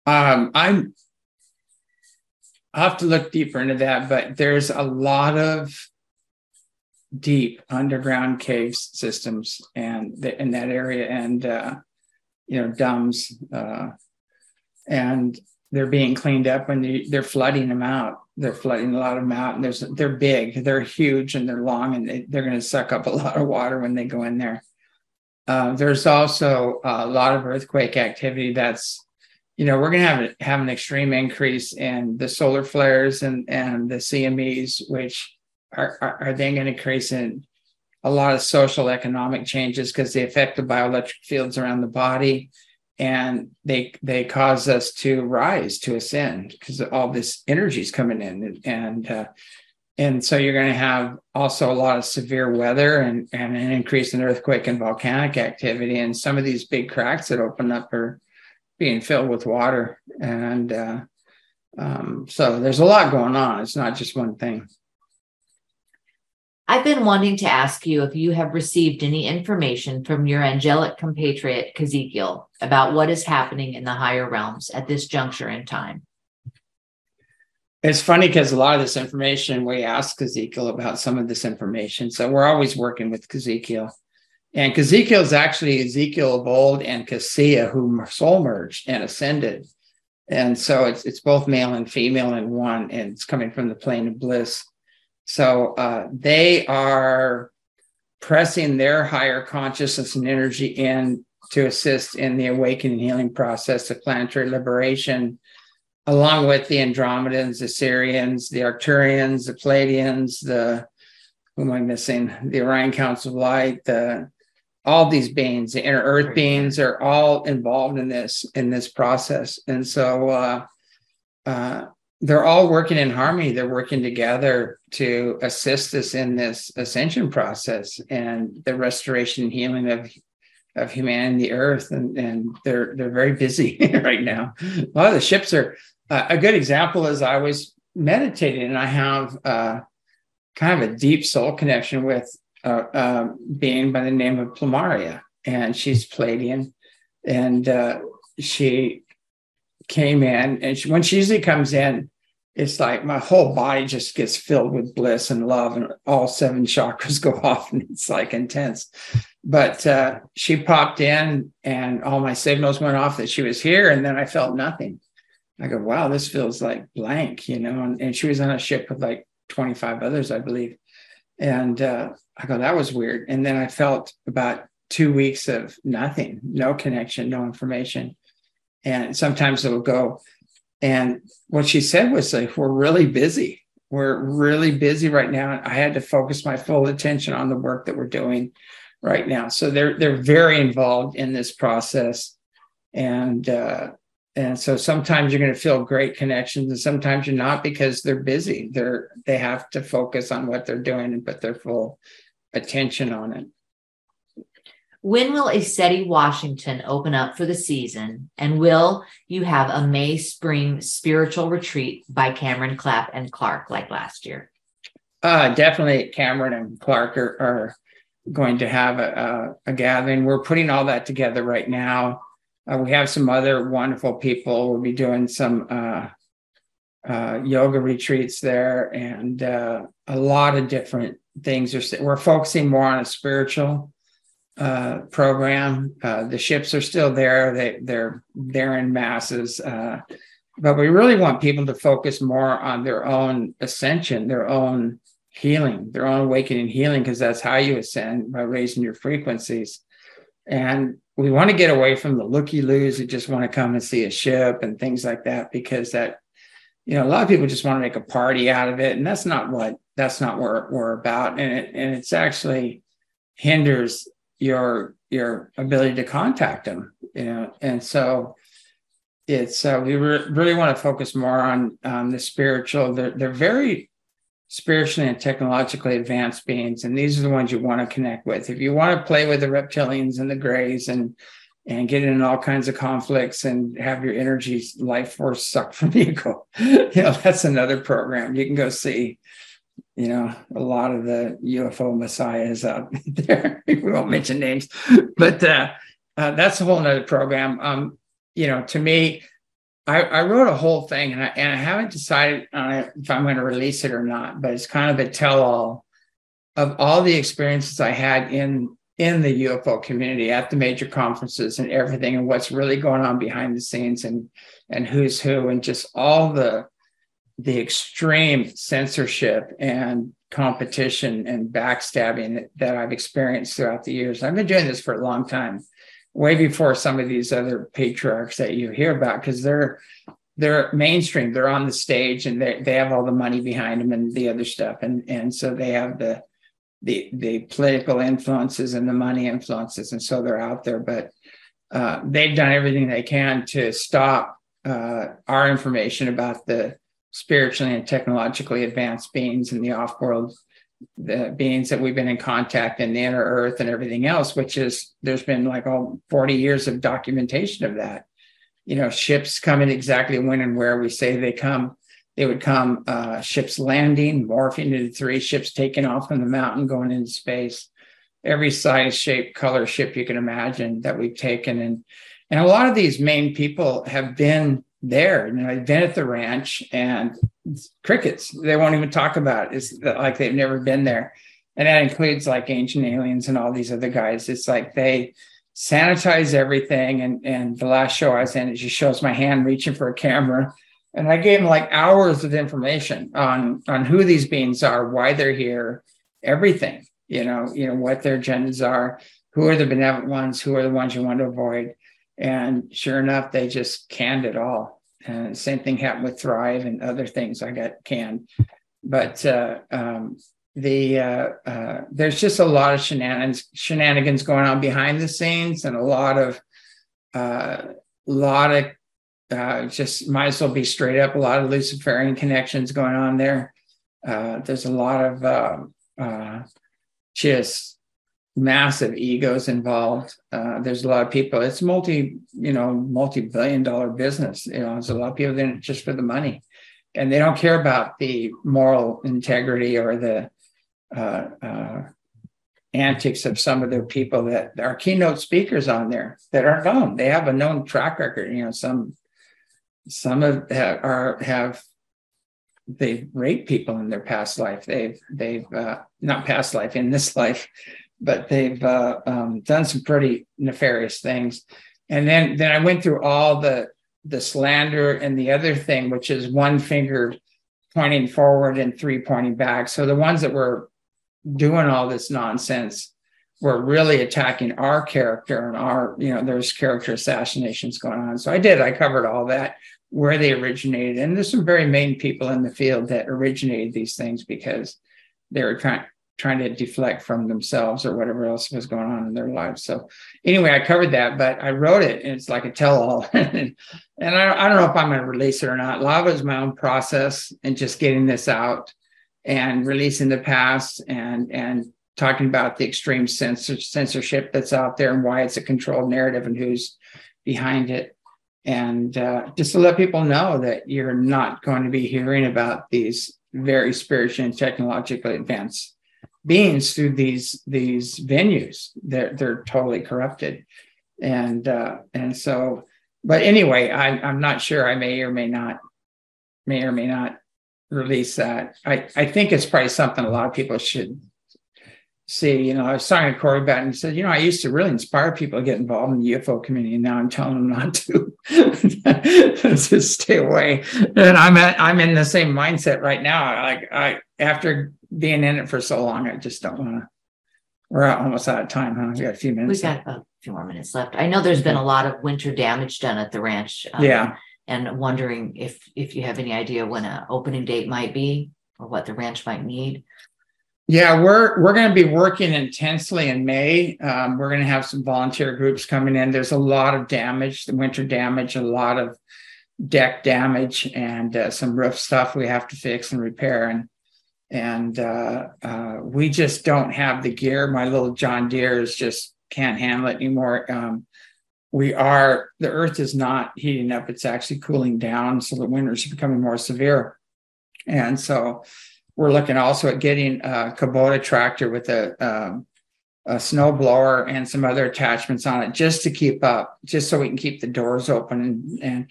A: Um, I'm. I have to look deeper into that, but there's a lot of deep underground cave systems and the, in that area, and uh, you know, dams, uh, and they're being cleaned up and they, they're flooding them out. They're flooding a lot of them out, and there's they're big, they're huge, and they're long, and they, they're going to suck up a lot of water when they go in there. Uh, there's also a lot of earthquake activity that's you know we're going to have have an extreme increase in the solar flares and and the CMEs, which are are, are then going to increase in a lot of social economic changes because they affect the bioelectric fields around the body and they they cause us to rise to ascend because all this energy is coming in. And and, uh, and so you're going to have also a lot of severe weather and, and an increase in earthquake and volcanic activity. And some of these big cracks that open up are being filled with water and uh, um, so there's a lot going on it's not just one thing
B: I've been wanting to ask you if you have received any information from your angelic compatriot, Kazekiel, about what is happening in the higher realms at this juncture in time.
A: It's funny because a lot of this information we ask Ezekiel about some of this information. So we're always working with Ezekiel. And Ezekiel is actually Ezekiel of old and Cassia who soul merged and ascended. And so it's it's both male and female in one, and it's coming from the plane of bliss. So uh, they are pressing their higher consciousness and energy in to assist in the awakening healing process of planetary liberation, along with the Andromedans, the Sirians, the Arcturians, the Pleiadians, the who am I missing? The Orion Council of Light, the all these beings, the inner earth beings are all involved in this in this process. And so uh, uh, they're all working in harmony. They're working together to assist us in this ascension process and the restoration and healing of of humanity, and the earth, and and they're they're very busy right now. A lot of the ships are. Uh, a good example is I was meditating and I have uh, kind of a deep soul connection with uh, uh, being by the name of Plumaria, and she's Pleiadian, and uh, she came in, and she, when she usually comes in, it's like my whole body just gets filled with bliss and love, and all seven chakras go off, and it's like intense. But uh, she popped in, and all my signals went off that she was here, and then I felt nothing. I go, wow, this feels like blank, you know. And, and she was on a ship with like 25 others, I believe. And uh, I go, that was weird. And then I felt about two weeks of nothing, no connection, no information. And sometimes it'll go. And what she said was like, we're really busy. We're really busy right now. I had to focus my full attention on the work that we're doing right now. So they're they're very involved in this process. And uh, and so sometimes you're going to feel great connections and sometimes you're not because they're busy they're they have to focus on what they're doing and put their full attention on it
B: when will ECETI Washington open up for the season? And will you have a May spring spiritual retreat by Cameron Clapp and Clark like last year?
A: Uh, definitely Cameron and Clark are, are going to have a, a, a gathering. We're putting all that together right now. Uh, we have some other wonderful people. We'll be doing some uh, uh, yoga retreats there and uh, a lot of different things. We're focusing more on a spiritual uh, program. Uh, the ships are still there. They, they're there in masses. but we really want people to focus more on their own ascension, their own healing, their own awakening healing, because that's how you ascend by raising your frequencies. And we want to get away from the looky loos who just want to come and see a ship and things like that because that you know a lot of people just want to make a party out of it. And that's not what that's not what we're about. And it and it's actually hinders your your ability to contact them you know. And so it's uh, we re- really want to focus more on um, the spiritual. They're, they're very spiritually and technologically advanced beings and these are the ones you want to connect with. If you want to play with the reptilians and the grays and and get in all kinds of conflicts and have your energy life force sucked from you go you know that's another program. You can go see you know a lot of the ufo messiahs out there. We won't mention names. But uh, uh, that's a whole nother program. Um, you know to me I, I, wrote a whole thing and I, and I haven't decided on it if I'm going to release it or not, but it's kind of a tell all of all the experiences I had in in the UFO community at the major conferences and everything and what's really going on behind the scenes and and who's who and just all the the extreme censorship and competition and backstabbing that, that I've experienced throughout the years. I've been doing this for a long time way before some of these other patriarchs that you hear about because they're they're mainstream they're on the stage and they, they have all the money behind them and the other stuff. And and so they have the the the political influences and the money influences and so they're out there. But uh, they've done everything they can to stop uh, our information about the spiritually and technologically advanced beings in the off-world the beings that we've been in contact in the inner earth and everything else, which is there's been like all 40 years of documentation of that. You know, ships coming exactly when and where we say they come. They would come, uh, ships landing, morphing into three ships taking off from the mountain, going into space. Every size, shape, color ship you can imagine that we've taken. And and a lot of these main people have been there. And I've been at the ranch and crickets. They won't even talk about it. It's like they've never been there. And that includes like ancient aliens and all these other guys. It's like they sanitize everything. And and the last show I was in, it just shows my hand reaching for a camera. And I gave them like hours of information on on who these beings are, why they're here, everything. You know, you know what their agendas are, who are the benevolent ones, who are the ones you want to avoid and sure enough, they just canned it all. And same thing happened with Thrive and other things I got canned. But uh, um, the uh, uh, there's just a lot of shenanigans shenanigans going on behind the scenes, and a lot of uh, lot of uh, just might as well be straight up. A lot of Luciferian connections going on there. Uh, there's a lot of uh, just massive egos involved. Uh, there's a lot of people. It's multi, you know, multi-billion dollar business. You know, there's a lot of people in it just for the money, and they don't care about the moral integrity or the uh, uh, antics of some of the people that are keynote speakers on there that are known. They have a known track record. You know, some some of have, are have they've raped people in their past life. They've they've uh, not past life in this life, but they've uh, um, done some pretty nefarious things. And then then I went through all the the slander and the other thing, which is one finger pointing forward and three pointing back. So the ones that were doing all this nonsense were really attacking our character and our, you know, there's character assassinations going on. So I did, I covered all that, where they originated. And there's some very main people in the field that originated these things because they were trying trying to deflect from themselves or whatever else was going on in their lives. So anyway, I covered that, but I wrote it and it's like a tell-all. and I, I, don't know if I'm going to release it or not. A lot of it was my own process and just getting this out and releasing the past and and talking about the extreme censor, censorship that's out there and why it's a controlled narrative and who's behind it. And uh, just to let people know that you're not going to be hearing about these very spiritual and technologically advanced beings through these these venues. They're they're totally corrupted, and uh, and so. But anyway, I, I'm not sure. I may or may not, may or may not release that. I I think it's probably something a lot of people should see. You know, I was talking to Corey about it and he said, you know, I used to really inspire people to get involved in the UFO community, and now I'm telling them not to. Just stay away. And I'm at, I'm in the same mindset right now. Like I after being in it for so long, I just don't want to. We're almost out of time, huh? We got a few minutes.
B: We've got about a few more minutes left. I know there's been a lot of winter damage done at the ranch.
A: Um, yeah.
B: And wondering if if you have any idea when an opening date might be or what the ranch might need.
A: Yeah, we're we're going to be working intensely in May. Um, we're going to have some volunteer groups coming in. There's a lot of damage, the winter damage, a lot of deck damage, and uh, some roof stuff we have to fix and repair. And and uh, uh, we just don't have the gear. My little John Deere is just can't handle it anymore. Um, we are the Earth is not heating up; it's actually cooling down, so the winters are becoming more severe. And so, we're looking also at getting a Kubota tractor with a, um, a snow blower and some other attachments on it, just to keep up, just so we can keep the doors open and, and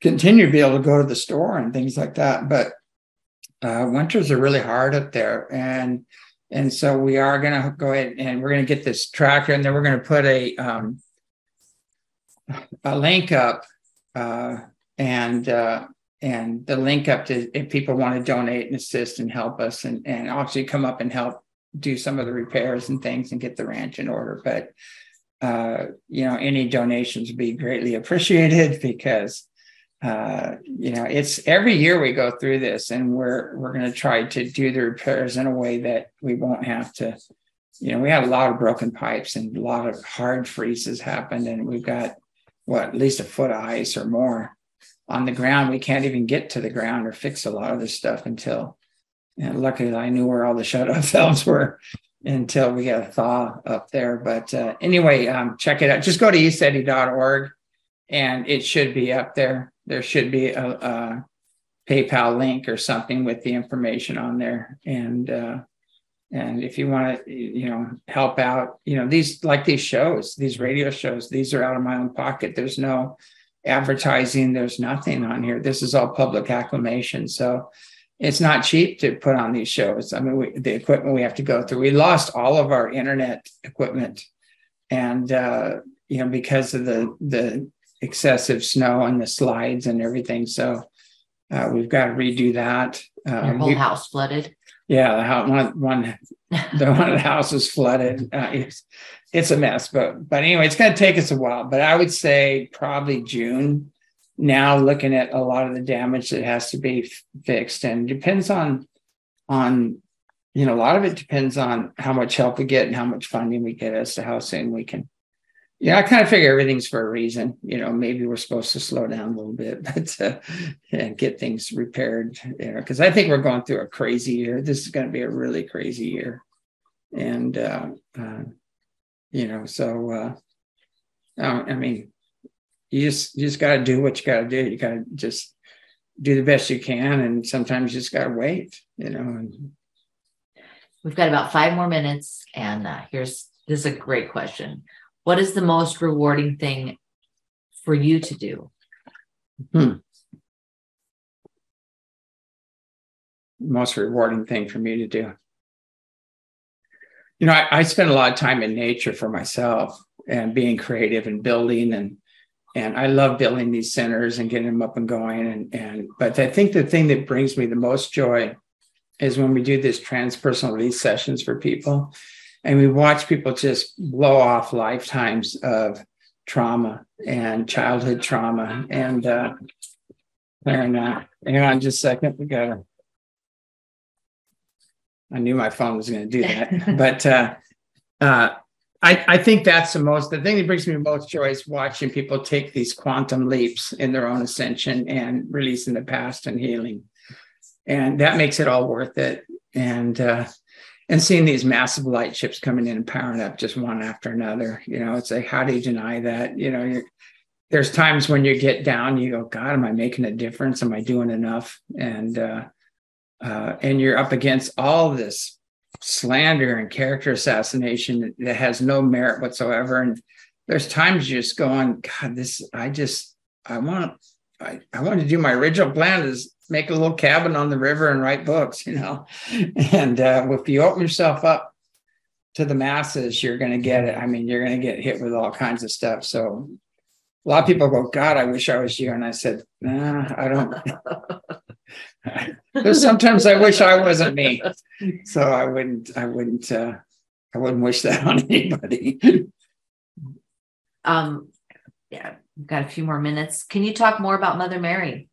A: continue to be able to go to the store and things like that. But uh, winters are really hard up there, and and so we are going to go ahead and we're going to get this tractor, and then we're going to put a um, a link up, uh, and uh, and the link up to if people want to donate and assist and help us, and and actually come up and help do some of the repairs and things and get the ranch in order. But uh, you know, any donations would be greatly appreciated because uh, you know, it's every year we go through this, and we're we're going to try to do the repairs in a way that we won't have to. You know, we had a lot of broken pipes and a lot of hard freezes happened, and we've got what at least a foot of ice or more on the ground. We can't even get to the ground or fix a lot of this stuff until. And luckily, I knew where all the shut-off valves were until we got a thaw up there. But uh, anyway, um, check it out. Just go to eceti.org and it should be up there there should be a, a PayPal link or something with the information on there. And uh, and if you want to, you know, help out, you know, these like these shows, these radio shows, these are out of my own pocket. There's no advertising. There's nothing on here. This is all public acclamation. So it's not cheap to put on these shows. I mean, we, the equipment we have to go through. We lost all of our internet equipment, and uh, you know, because of the the excessive snow and the slides and everything. So uh, we've got to redo that.
B: Um, Your whole we, house flooded.
A: Yeah, the house, one, one, the one of the houses flooded. Uh, it's, it's a mess, but but anyway, it's going to take us a while. But I would say probably June. Now, looking at a lot of the damage that has to be f- fixed, and depends on on you know a lot of it depends on how much help we get and how much funding we get as to how soon we can yeah, I kind of figure everything's for a reason. You know, maybe we're supposed to slow down a little bit, but uh, and get things repaired. You know, because I think we're going through a crazy year. This is going to be a really crazy year, and uh, uh, you know, so uh, I mean, you just you just got to do what you got to do. You got to just do the best you can, and sometimes you just got to wait. You know. And,
B: We've got about five more minutes, and uh, here's this is a great question. What is the most rewarding thing for you to do?
A: Hmm. Most rewarding thing for me to do. You know, I, I spend a lot of time in nature for myself and being creative and building and and I love building these centers and getting them up and going. And and but I think the thing that brings me the most joy is when we do this transpersonal release sessions for people, and we watch people just blow off lifetimes of trauma and childhood trauma and uh, clearing that. Hang on just a second. We got to. I knew my phone was going to do that, but uh, uh, I, I think that's the most the thing that brings me most joy is watching people take these quantum leaps in their own ascension and releasing the past and healing. And that makes it all worth it. And uh, and seeing these massive light ships coming in and powering up just one after another, you know, it's like, how do you deny that? You know, there's times when you get down, you go, God, am I making a difference? Am I doing enough? And uh, uh, and you're up against all this slander and character assassination that has no merit whatsoever. And there's times you just going, God, this, I just, I want, I, I want to do my original plan is make a little cabin on the river and write books, you know. And uh, if you open yourself up to the masses, you're going to get it. I mean, you're going to get hit with all kinds of stuff. So a lot of people go, God, I wish I was you. And I said, Nah, I don't. Because sometimes I wish I wasn't me. So I wouldn't, I wouldn't, uh, I wouldn't wish that on anybody.
B: um, yeah, we've got a few more minutes. Can you talk more about Mother Mary?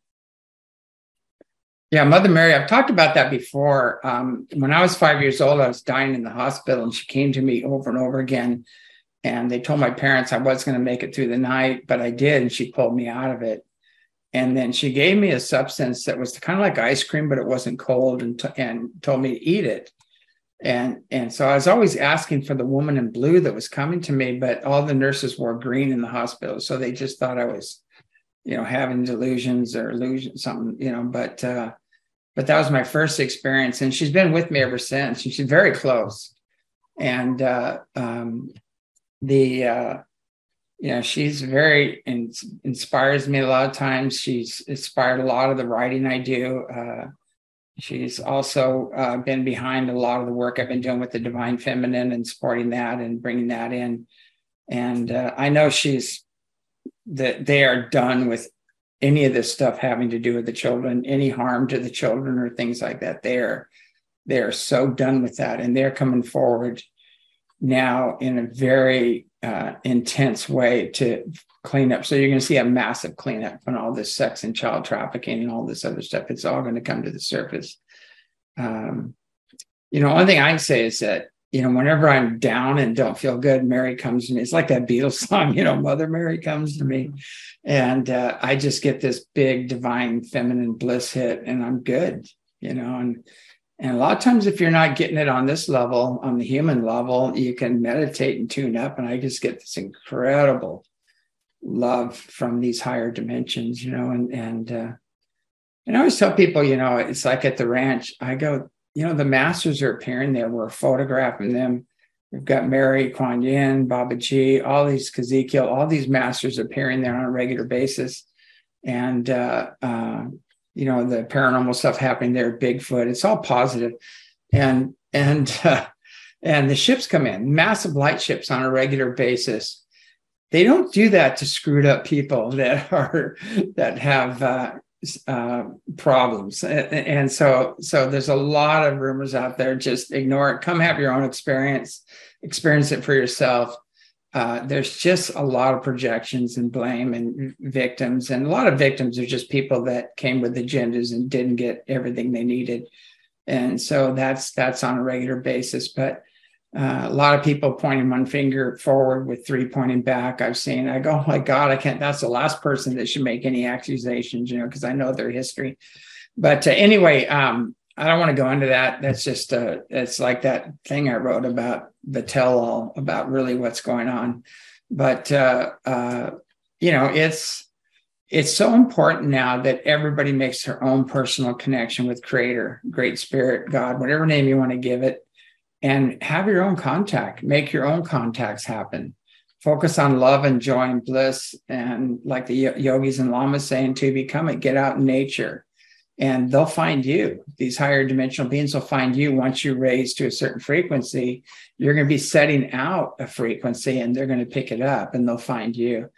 A: Yeah, Mother Mary, I've talked about that before. Um, when I was five years old, I was dying in the hospital, and she came to me over and over again. And they told my parents I was going to make it through the night, but I did, and she pulled me out of it and then she gave me a substance that was kind of like ice cream but it wasn't cold and, t- and told me to eat it and and so i was always asking for the woman in blue that was coming to me but all the nurses wore green in the hospital. So they just thought i was you know having delusions or illusion something you know but uh but that was my first experience. And she's been with me ever since she's very close. And uh um the uh you know she's very in, inspires me a lot of times. She's inspired a lot of the writing i do uh, she's also uh, been behind a lot of the work i've been doing with the divine feminine and supporting that and bringing that in. And uh, i know she's that they are done with any of this stuff having to do with the children any harm to the children or things like that. They're they're so done with that and they're coming forward now in a very uh, intense way to clean up. So you're going to see a massive cleanup on all this sex and child trafficking and all this other stuff. It's all going to come to the surface. Um, you know, one thing I say is that you know, whenever I'm down and don't feel good, Mary comes to me. It's like that Beatles song, you know, Mother Mary comes to me, and uh, I just get this big divine feminine bliss hit, and I'm good, you know, and and a lot of times, if you're not getting it on this level, on the human level, you can meditate and tune up. And I just get this incredible love from these higher dimensions, you know, and, and, uh, and I always tell people, you know, it's like at the ranch, I go, you know, the masters are appearing there. We're photographing them. We've got Mary, Kuan Yin, Baba Ji, all these Ezekiel, all these masters appearing there on a regular basis. And uh, uh, you know the paranormal stuff happening there bigfoot it's all positive. And and uh, and the ships come in massive light ships on a regular basis. They don't do that to screwed up people that are that have uh, uh, problems. And, and so so there's a lot of rumors out there just ignore it. Come have your own experience experience it for yourself uh, there's just a lot of projections and blame and victims and a lot of victims are just people that came with agendas and didn't get everything they needed. And so that's that's on a regular basis but uh, a lot of people pointing one finger forward with three pointing back. I've seen i go oh my god i can't that's the last person that should make any accusations you know because i know their history. But uh, anyway um, I don't want to go into that. That's just uh it's like that thing I wrote about the tell all about really what's going on. But uh uh you know, it's it's so important now that everybody makes their own personal connection with creator, great spirit, God, whatever name you want to give it. and have your own contact, make your own contacts happen. Focus on love and joy and bliss. And like the yogis and lamas saying to become it, get out in nature and they'll find you. These higher dimensional beings will find you once you raise to a certain frequency. You're going to be setting out a frequency and they're going to pick it up and they'll find you.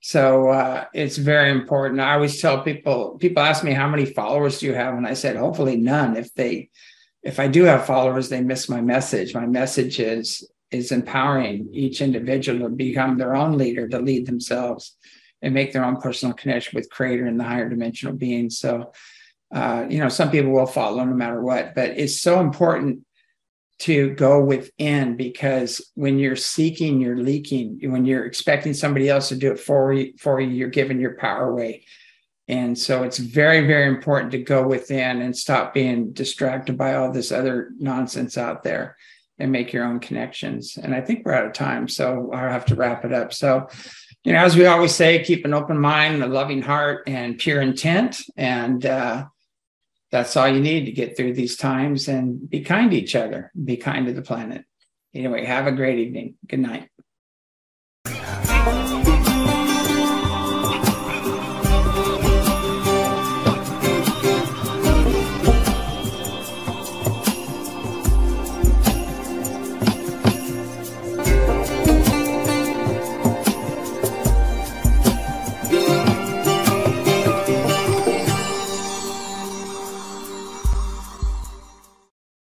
A: So uh, it's very important. I always tell people, people ask me, how many followers do you have? And I said, hopefully none. If they, if I do have followers, they miss my message. My message is, is empowering each individual to become their own leader, to lead themselves and make their own personal connection with creator and the higher dimensional beings. So, uh, you know, some people will follow no matter what, but it's so important to go within because when you're seeking, you're leaking. When you're expecting somebody else to do it for you, for you, you're giving your power away. And so it's very, very important to go within and stop being distracted by all this other nonsense out there and make your own connections. And I think we're out of time, so I'll have to wrap it up. So, you know, as we always say, keep an open mind, a loving heart, and pure intent. And uh, that's all you need to get through these times and be kind to each other, be kind to the planet. Anyway, have a great evening. Good night.